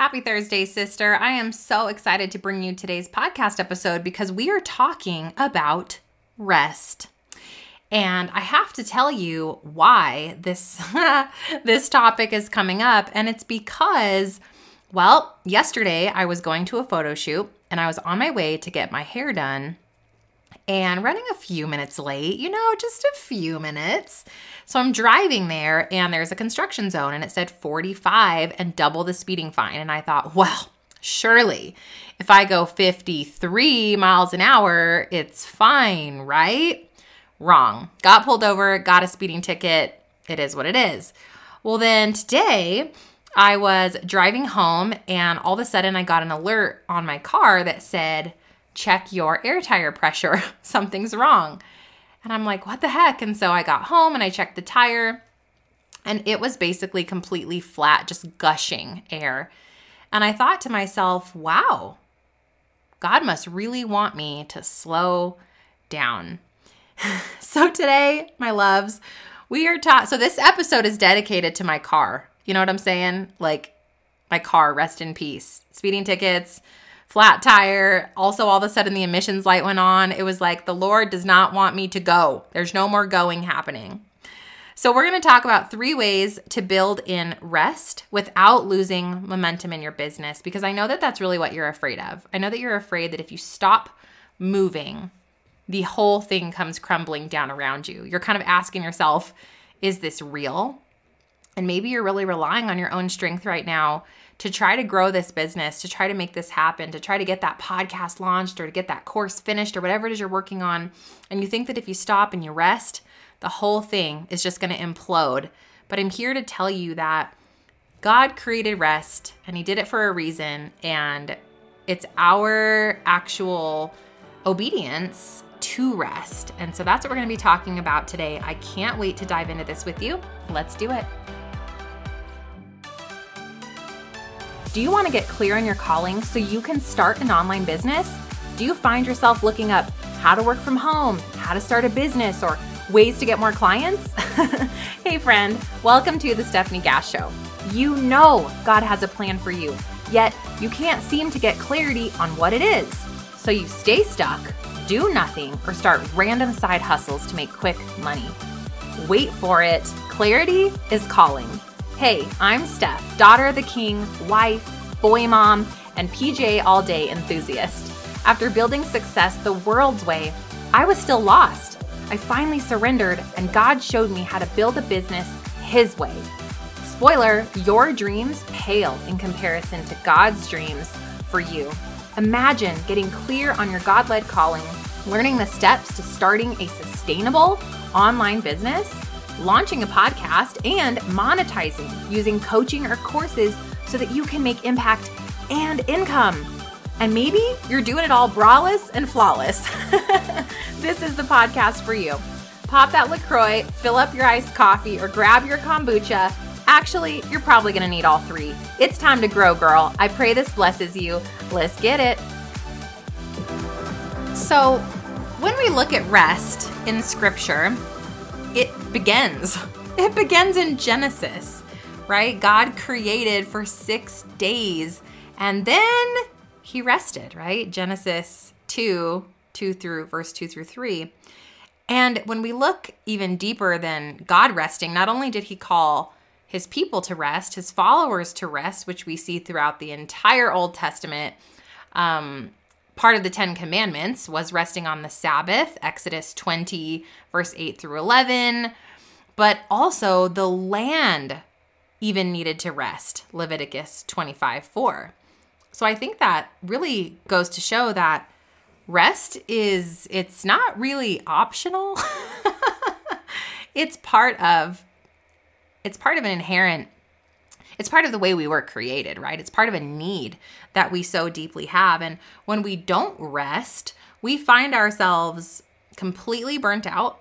Happy Thursday, sister. I am so excited to bring you today's podcast episode because we are talking about rest. And I have to tell you why this this topic is coming up and it's because well, yesterday I was going to a photo shoot and I was on my way to get my hair done and running a few minutes late, you know, just a few minutes. So I'm driving there and there's a construction zone and it said 45 and double the speeding fine. And I thought, well, surely if I go 53 miles an hour, it's fine, right? Wrong. Got pulled over, got a speeding ticket. It is what it is. Well, then today, I was driving home and all of a sudden I got an alert on my car that said, check your air tire pressure. Something's wrong. And I'm like, what the heck? And so I got home and I checked the tire, and it was basically completely flat, just gushing air. And I thought to myself, wow, God must really want me to slow down. so today, my loves, we are taught. So this episode is dedicated to my car. You know what I'm saying? Like my car, rest in peace. Speeding tickets, flat tire. Also, all of a sudden, the emissions light went on. It was like, the Lord does not want me to go. There's no more going happening. So, we're going to talk about three ways to build in rest without losing momentum in your business because I know that that's really what you're afraid of. I know that you're afraid that if you stop moving, the whole thing comes crumbling down around you. You're kind of asking yourself, is this real? And maybe you're really relying on your own strength right now to try to grow this business, to try to make this happen, to try to get that podcast launched or to get that course finished or whatever it is you're working on. And you think that if you stop and you rest, the whole thing is just going to implode. But I'm here to tell you that God created rest and He did it for a reason. And it's our actual obedience to rest. And so that's what we're going to be talking about today. I can't wait to dive into this with you. Let's do it. Do you want to get clear on your calling so you can start an online business? Do you find yourself looking up how to work from home, how to start a business, or ways to get more clients? hey, friend, welcome to the Stefanie Gass Show. You know God has a plan for you, yet you can't seem to get clarity on what it is. So you stay stuck, do nothing, or start random side hustles to make quick money. Wait for it. Clarity is calling. Hey, I'm Stef, daughter of the king, wife, boy mom, and PJ all day enthusiast. After building success the world's way, I was still lost. I finally surrendered, and God showed me how to build a business His way. Spoiler, your dreams pale in comparison to God's dreams for you. Imagine getting clear on your God led calling, learning the steps to starting a sustainable online business launching a podcast, and monetizing using coaching or courses so that you can make impact and income. And maybe you're doing it all braless and flawless. this is the podcast for you. Pop that LaCroix, fill up your iced coffee, or grab your kombucha. Actually, you're probably gonna need all three. It's time to grow, girl. I pray this blesses you. Let's get it. So, when we look at rest in scripture, begins. It begins in Genesis, right? God created for six days and then he rested, right? Genesis 2, 2 through verse 2 through 3. And when we look even deeper than God resting, not only did he call his people to rest, his followers to rest, which we see throughout the entire Old Testament. Um, part of the Ten Commandments was resting on the Sabbath, Exodus 20, verse 8 through 11. But also the land even needed to rest, Leviticus 25, 4. So I think that really goes to show that rest is, it's not really optional. it's part of, it's part of an inherent it's part of the way we were created, right? It's part of a need that we so deeply have. And when we don't rest, we find ourselves completely burnt out.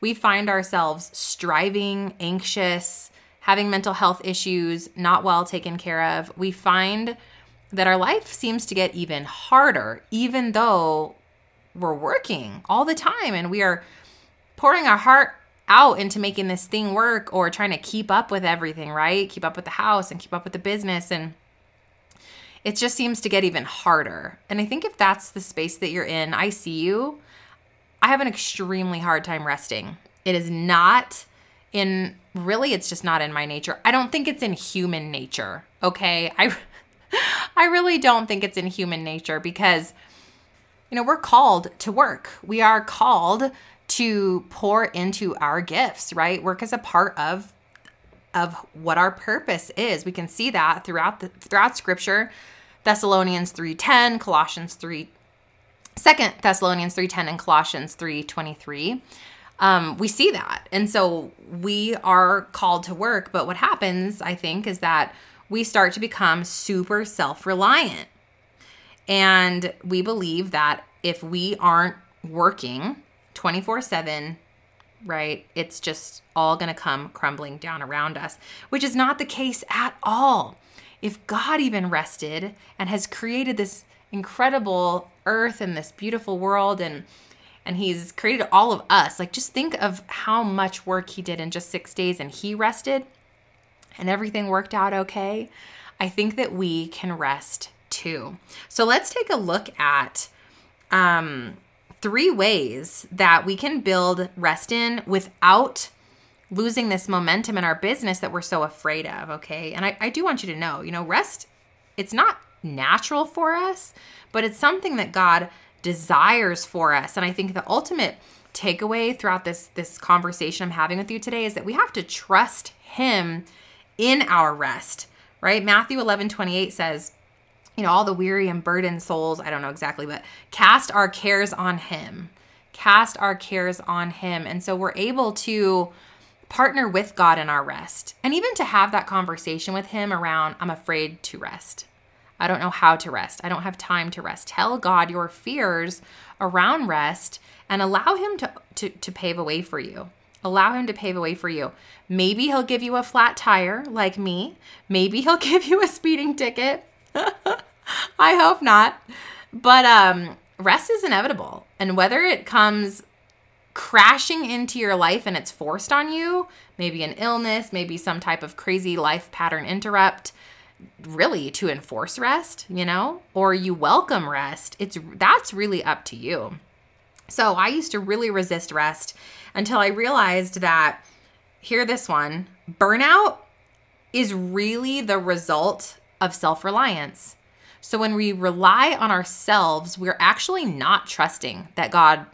We find ourselves striving, anxious, having mental health issues, not well taken care of. We find that our life seems to get even harder, even though we're working all the time and we are pouring our heart out into making this thing work or trying to keep up with everything, right? Keep up with the house and keep up with the business. And it just seems to get even harder. And I think if that's the space that you're in, I see you. I have an extremely hard time resting. It is not in really it's just not in my nature. I don't think it's in human nature. Okay? I I really don't think it's in human nature because you know, we're called to work. We are called to pour into our gifts, right? Work is a part of of what our purpose is. We can see that throughout the throughout scripture. Thessalonians 3:10, Colossians 3 Second Thessalonians 3:10 and Colossians 3:23. Um, we see that. And so we are called to work, but what happens, I think, is that we start to become super self-reliant. And we believe that if we aren't working 24/7 right? It's just all going to come crumbling down around us, which is not the case at all. If God even rested and has created this incredible earth and this beautiful world and and he's created all of us, like just think of how much work he did in just 6 days and he rested and everything worked out okay. I think that we can rest too. So let's take a look at um three ways that we can build rest in without losing this momentum in our business that we're so afraid of. Okay. And I, I do want you to know, you know, rest, it's not natural for us, but it's something that God desires for us. And I think the ultimate takeaway throughout this this conversation I'm having with you today is that we have to trust him in our rest, right? Matthew 11, 28 says, you know, all the weary and burdened souls, I don't know exactly, but cast our cares on him. Cast our cares on him. And so we're able to partner with God in our rest and even to have that conversation with him around, I'm afraid to rest. I don't know how to rest. I don't have time to rest. Tell God your fears around rest and allow him to, to, to pave a way for you. Allow him to pave a way for you. Maybe he'll give you a flat tire like me. Maybe he'll give you a speeding ticket. I hope not. But um, rest is inevitable. And whether it comes crashing into your life and it's forced on you, maybe an illness, maybe some type of crazy life pattern interrupt, really to enforce rest, you know, or you welcome rest, it's that's really up to you. So I used to really resist rest until I realized that hear this one, burnout is really the result of self-reliance. So when we rely on ourselves, we're actually not trusting that God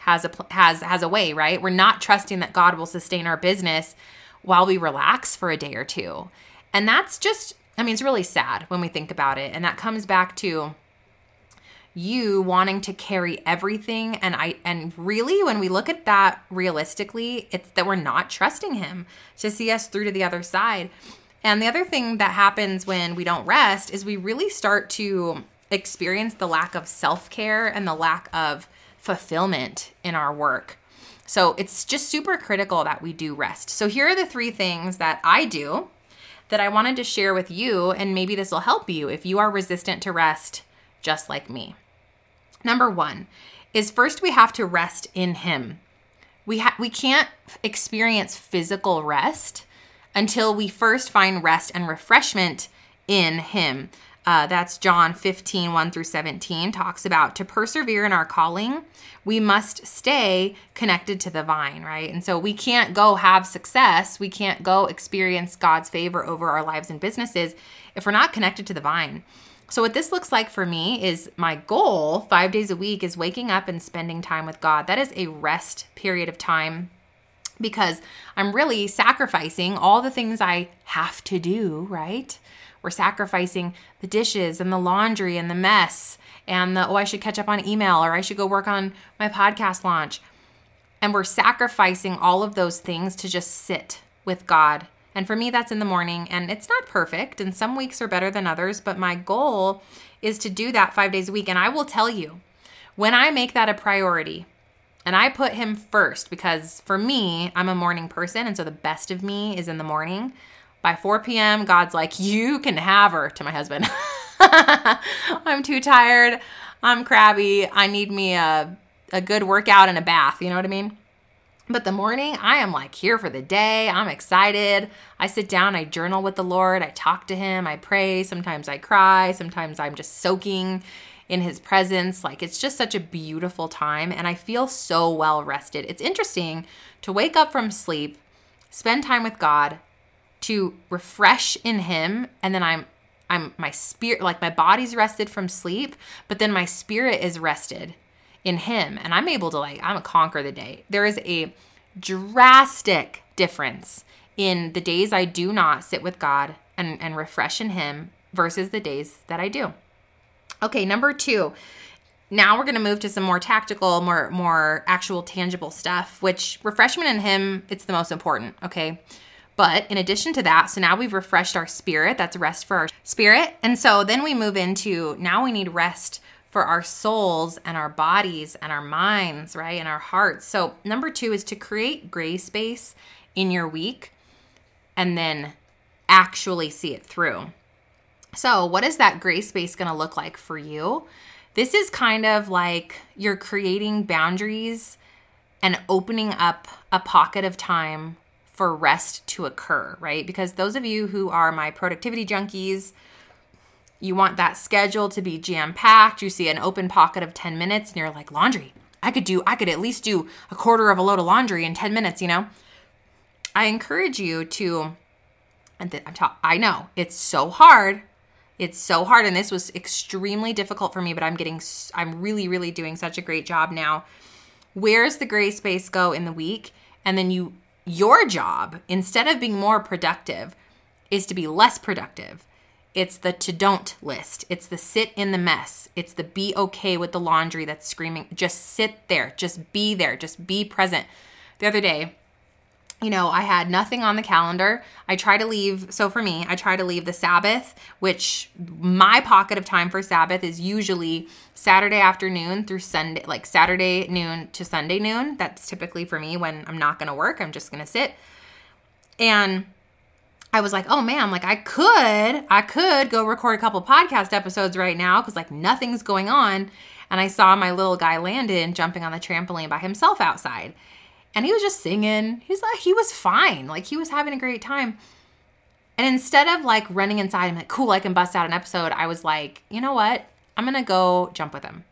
has a has has a way, right? We're not trusting that God will sustain our business while we relax for a day or two. And that's just I mean it's really sad when we think about it. And that comes back to you wanting to carry everything and I and really when we look at that realistically, it's that we're not trusting him to see us through to the other side. And the other thing that happens when we don't rest is we really start to experience the lack of self care and the lack of fulfillment in our work. So it's just super critical that we do rest. So here are the three things that I do that I wanted to share with you, and maybe this will help you if you are resistant to rest, just like me. Number one is first we have to rest in Him. We ha- we can't experience physical rest until we first find rest and refreshment in Him. Uh, that's John 15, 1 through 17, talks about to persevere in our calling, we must stay connected to the vine, right? And so we can't go have success, we can't go experience God's favor over our lives and businesses if we're not connected to the vine. So, what this looks like for me is my goal five days a week is waking up and spending time with God. That is a rest period of time because I'm really sacrificing all the things I have to do, right? We're sacrificing the dishes and the laundry and the mess and the, oh, I should catch up on email or I should go work on my podcast launch. And we're sacrificing all of those things to just sit with God. And for me, that's in the morning. And it's not perfect. And some weeks are better than others. But my goal is to do that five days a week. And I will tell you, when I make that a priority, and I put him first because for me, I'm a morning person. And so the best of me is in the morning. By 4 p.m., God's like, You can have her to my husband. I'm too tired. I'm crabby. I need me a, a good workout and a bath. You know what I mean? But the morning, I am like here for the day. I'm excited. I sit down, I journal with the Lord, I talk to Him, I pray. Sometimes I cry, sometimes I'm just soaking in His presence. Like it's just such a beautiful time, and I feel so well rested. It's interesting to wake up from sleep, spend time with God, to refresh in Him, and then I'm I'm my spirit like my body's rested from sleep, but then my spirit is rested in him and I'm able to like I'm a conquer the day. There is a drastic difference in the days I do not sit with God and, and refresh in him versus the days that I do. Okay, number two. Now we're gonna move to some more tactical, more more actual tangible stuff, which refreshment in him, it's the most important, okay? But in addition to that, so now we've refreshed our spirit. That's rest for our spirit. And so then we move into now we need rest for our souls and our bodies and our minds, right? And our hearts. So, number two is to create gray space in your week and then actually see it through. So, what is that gray space going to look like for you? This is kind of like you're creating boundaries and opening up a pocket of time for rest to occur, right? Because those of you who are my productivity junkies, you want that schedule to be jam packed. You see an open pocket of 10 minutes and you're like, laundry. I could do, I could at least do a quarter of a load of laundry in 10 minutes, you know? I encourage you to, and I'm ta- I know it's so hard. It's so hard. And this was extremely difficult for me, but I'm getting, I'm really, really doing such a great job now. Where's the gray space go in the week? And then you your job, instead of being more productive, is to be less productive. It's the to don't list. It's the sit in the mess. It's the be okay with the laundry that's screaming. Just sit there. Just be there. Just be present. The other day, you know, I had nothing on the calendar. I try to leave, so for me, I try to leave the Sabbath, which my pocket of time for Sabbath is usually Saturday afternoon through Sunday, like Saturday noon to Sunday noon. That's typically for me when I'm not gonna work, I'm just gonna sit. And I was like, oh man, like I could, I could go record a couple podcast episodes right now because like nothing's going on. And I saw my little guy Landon jumping on the trampoline by himself outside and he was just singing. He's like, he was fine. Like he was having a great time. And instead of like running inside and like, cool, I can bust out an episode, I was like, you know what? I'm gonna go jump with him.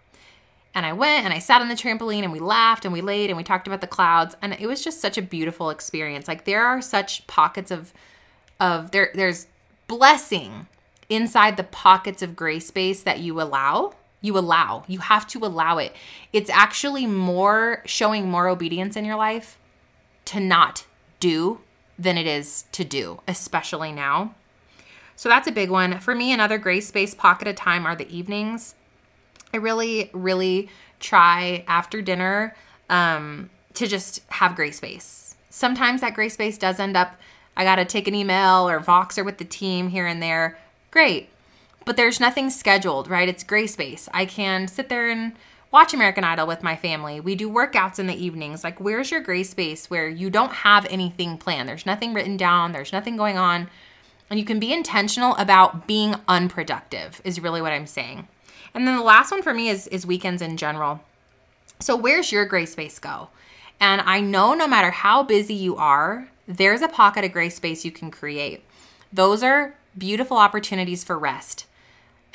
And I went and I sat on the trampoline and we laughed and we laid and we talked about the clouds. And it was just such a beautiful experience. Like there are such pockets of of there there's blessing inside the pockets of gray space that you allow you allow. You have to allow it. It's actually more showing more obedience in your life to not do than it is to do, especially now. So that's a big one. For me, another gray space pocket of time are the evenings. I really, really try after dinner um, to just have gray space. Sometimes that gray space does end up, I got to take an email or Voxer with the team here and there. Great but there's nothing scheduled, right? It's gray space. I can sit there and watch American Idol with my family. We do workouts in the evenings. Like, where's your gray space where you don't have anything planned? There's nothing written down, there's nothing going on. And you can be intentional about being unproductive, is really what I'm saying. And then the last one for me is, is weekends in general. So, where's your gray space go? And I know no matter how busy you are, there's a pocket of gray space you can create. Those are beautiful opportunities for rest.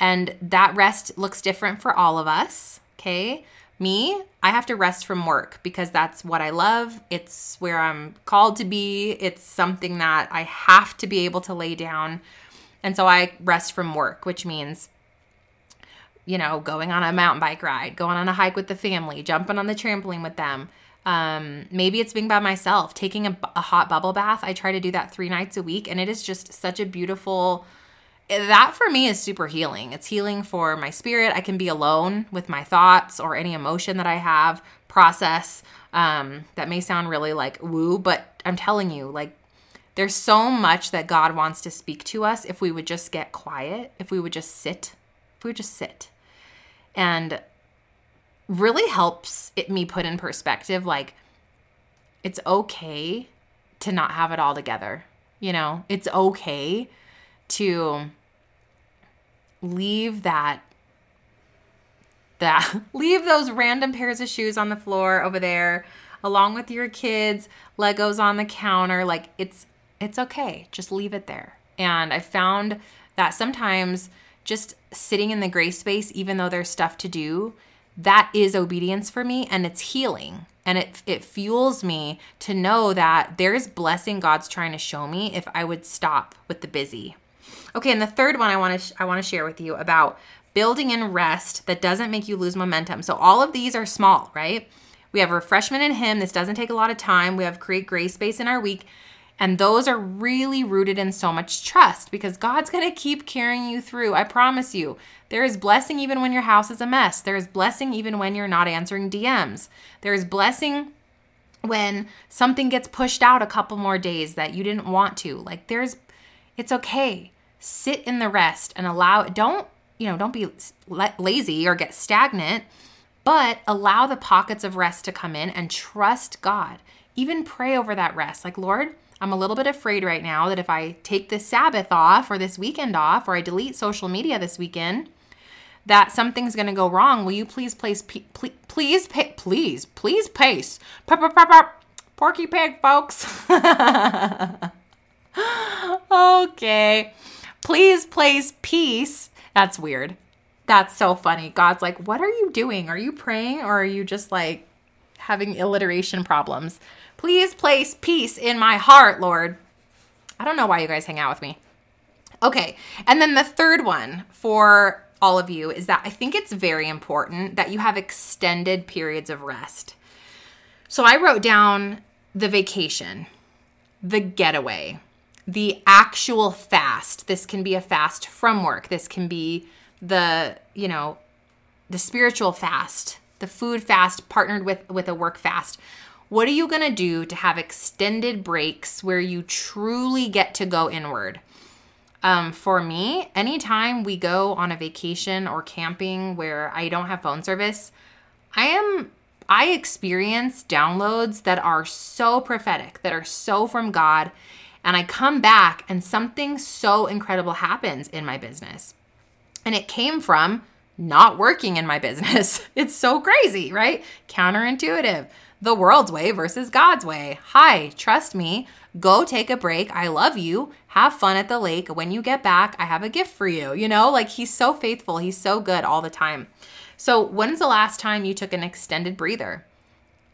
And that rest looks different for all of us. Okay. Me, I have to rest from work because that's what I love. It's where I'm called to be. It's something that I have to be able to lay down. And so I rest from work, which means, you know, going on a mountain bike ride, going on a hike with the family, jumping on the trampoline with them. Um, maybe it's being by myself, taking a, a hot bubble bath. I try to do that three nights a week, and it is just such a beautiful that for me is super healing. It's healing for my spirit. I can be alone with my thoughts or any emotion that I have, process. Um, that may sound really like woo, but I'm telling you, like, there's so much that God wants to speak to us if we would just get quiet, if we would just sit, if we would just sit. And really helps it me put in perspective like it's okay to not have it all together. You know, it's okay to leave that that leave those random pairs of shoes on the floor over there along with your kids, Legos on the counter. Like it's it's okay. Just leave it there. And I found that sometimes just sitting in the gray space, even though there's stuff to do, that is obedience for me and it's healing. And it, it fuels me to know that there's blessing God's trying to show me if I would stop with the busy. Okay, and the third one I want to sh- I want to share with you about building in rest that doesn't make you lose momentum. So all of these are small, right? We have refreshment in Him. This doesn't take a lot of time. We have create gray space in our week. And those are really rooted in so much trust because God's going to keep carrying you through. I promise you. There is blessing even when your house is a mess. There is blessing even when you're not answering DMs. There is blessing when something gets pushed out a couple more days that you didn't want to. Like there's it's okay. Sit in the rest and allow don't, you know, don't be lazy or get stagnant, but allow the pockets of rest to come in and trust God. Even pray over that rest. Like, Lord, I'm a little bit afraid right now that if I take this Sabbath off or this weekend off or I delete social media this weekend, that something's going to go wrong. Will you please place please please please please pace porky pig folks. okay. Please place peace. That's weird. That's so funny. God's like, "What are you doing? Are you praying or are you just like having alliteration problems?" Please place peace in my heart, Lord. I don't know why you guys hang out with me. Okay. And then the third one for all of you is that I think it's very important that you have extended periods of rest. So I wrote down the vacation, the getaway, the actual fast. This can be a fast from work. This can be the, you know, the spiritual fast, the food fast partnered with with a work fast. What are you going to do to have extended breaks where you truly get to go inward? Um, for me, anytime we go on a vacation or camping where I don't have phone service, I am I experience downloads that are so prophetic, that are so from God, and I come back and something so incredible happens in my business. And it came from not working in my business. It's so crazy, right? Counterintuitive the world's way versus God's way. Hi, trust me. Go take a break. I love you. Have fun at the lake. When you get back, I have a gift for you. You know, like he's so faithful. He's so good all the time. So, when's the last time you took an extended breather?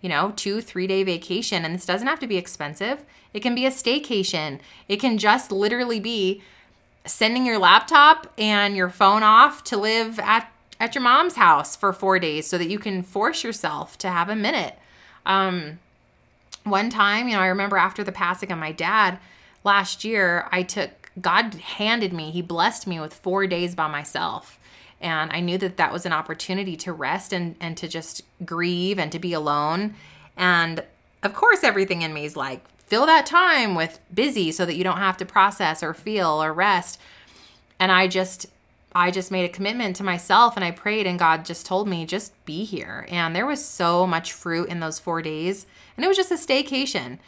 You know, two, three day vacation. And this doesn't have to be expensive, it can be a staycation. It can just literally be sending your laptop and your phone off to live at, at your mom's house for four days so that you can force yourself to have a minute um, one time, you know, I remember after the passing of my dad last year, I took, God handed me, He blessed me with four days by myself. And I knew that that was an opportunity to rest and, and to just grieve and to be alone. And of course, everything in me is like, fill that time with busy so that you don't have to process or feel or rest. And I just I just made a commitment to myself and I prayed, and God just told me, just be here. And there was so much fruit in those four days. And it was just a staycation.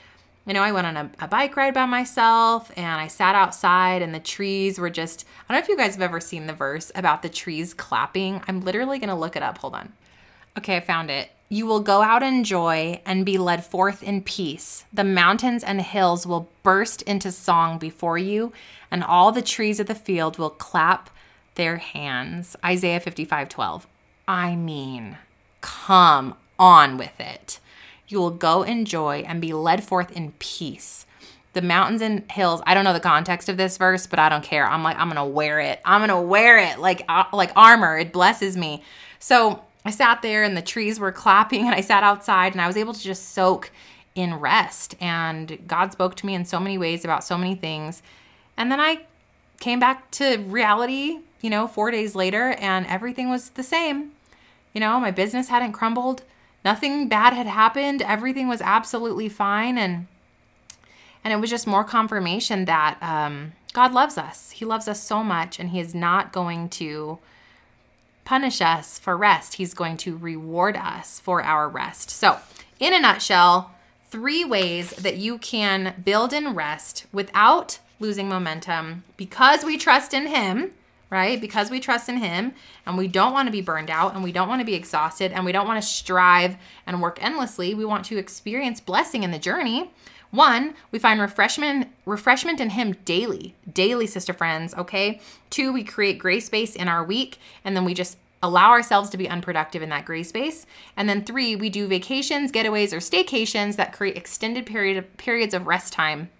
You know, I went on a, a, bike ride by myself and I sat outside, and the trees were just I don't know if you guys have ever seen the verse about the trees clapping. I'm literally going to look it up. Hold on. Okay, I found it. You will go out in joy and be led forth in peace. The mountains and hills will burst into song before you, and all the trees of the field will clap their hands. Isaiah 55 12. I mean, come on with it. You will go in joy and be led forth in peace. The mountains and hills. I don't know the context of this verse, but I don't care. I'm like, I'm gonna wear it. I'm gonna wear it like uh, like armor. It blesses me. So I sat there and the trees were clapping, and I sat outside and I was able to just soak in rest. And God spoke to me in so many ways about so many things. And then I came back to reality you know, four days later, and everything was the same. You know, my business hadn't crumbled, nothing bad had happened, everything was absolutely fine, and and it was just more confirmation that um, God loves us. He loves us so much, and He is not going to punish us for rest. He's going to reward us for our rest. So, in a nutshell, three ways that you can build in rest without losing momentum because we trust in Him right? Because we trust in Him and we don't want to be burned out and we don't want to be exhausted and we don't want to strive and work endlessly. We want to experience blessing in the journey. One, we find refreshment refreshment in him daily. Daily, sister friends, okay? Two, we create gray space in our week and then we just allow ourselves to be unproductive in that gray space. And then three, we do vacations, getaways, or staycations that create extended period of, periods of rest time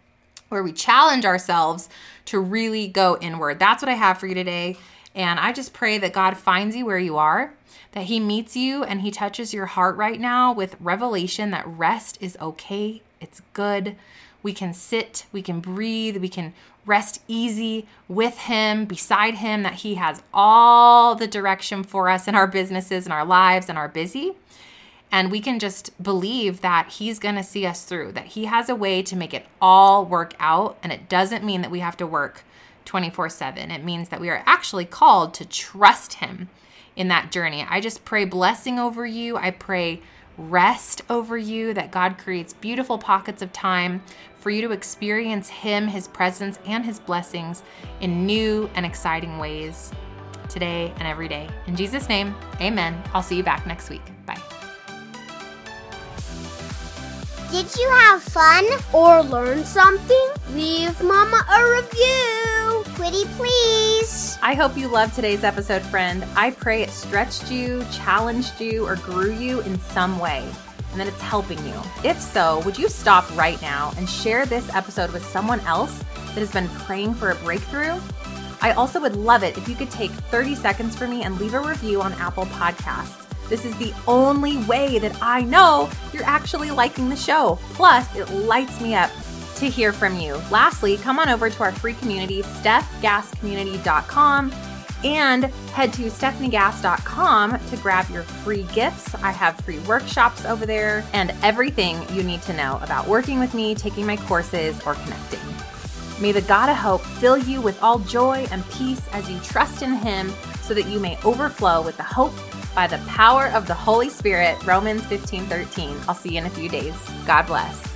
where we challenge ourselves to really go inward. That's what I have for you today. And I just pray that God finds you where you are, that He meets you and He touches your heart right now with revelation that rest is okay, it's good. We can sit, we can breathe, we can rest easy with Him, beside Him, that He has all the direction for us in our businesses and our lives and our busy. And we can just believe that He's going to see us through, that He has a way to make it all work out. And it doesn't mean that we have to work 24 7. It means that we are actually called to trust Him in that journey. I just pray blessing over you. I pray rest over you, that God creates beautiful pockets of time for you to experience Him, His presence, and His blessings in new and exciting ways today and every day. In Jesus' name, amen. I'll see you back next week. Did you have fun or learn something? Leave Mama a review. Pretty please. I hope you loved today's episode, friend. I pray it stretched you, challenged you, or grew you in some way and that it's helping you. If so, would you stop right now and share this episode with someone else that has been praying for a breakthrough? I also would love it if you could take 30 seconds for me and leave a review on Apple Podcasts. This is the only way that I know you're actually liking the show. Plus, it lights me up to hear from you. Lastly, come on over to our free community, stefgasscommunity.com, and head to stefaniegass.com to grab your free gifts. I have free workshops over there and everything you need to know about working with me, taking my courses, or connecting. May the God of hope fill you with all joy and peace as you trust in Him so that you may overflow with the hope by the power of the Holy Spirit. Romans 15 13. I'll see you in a few days. God bless.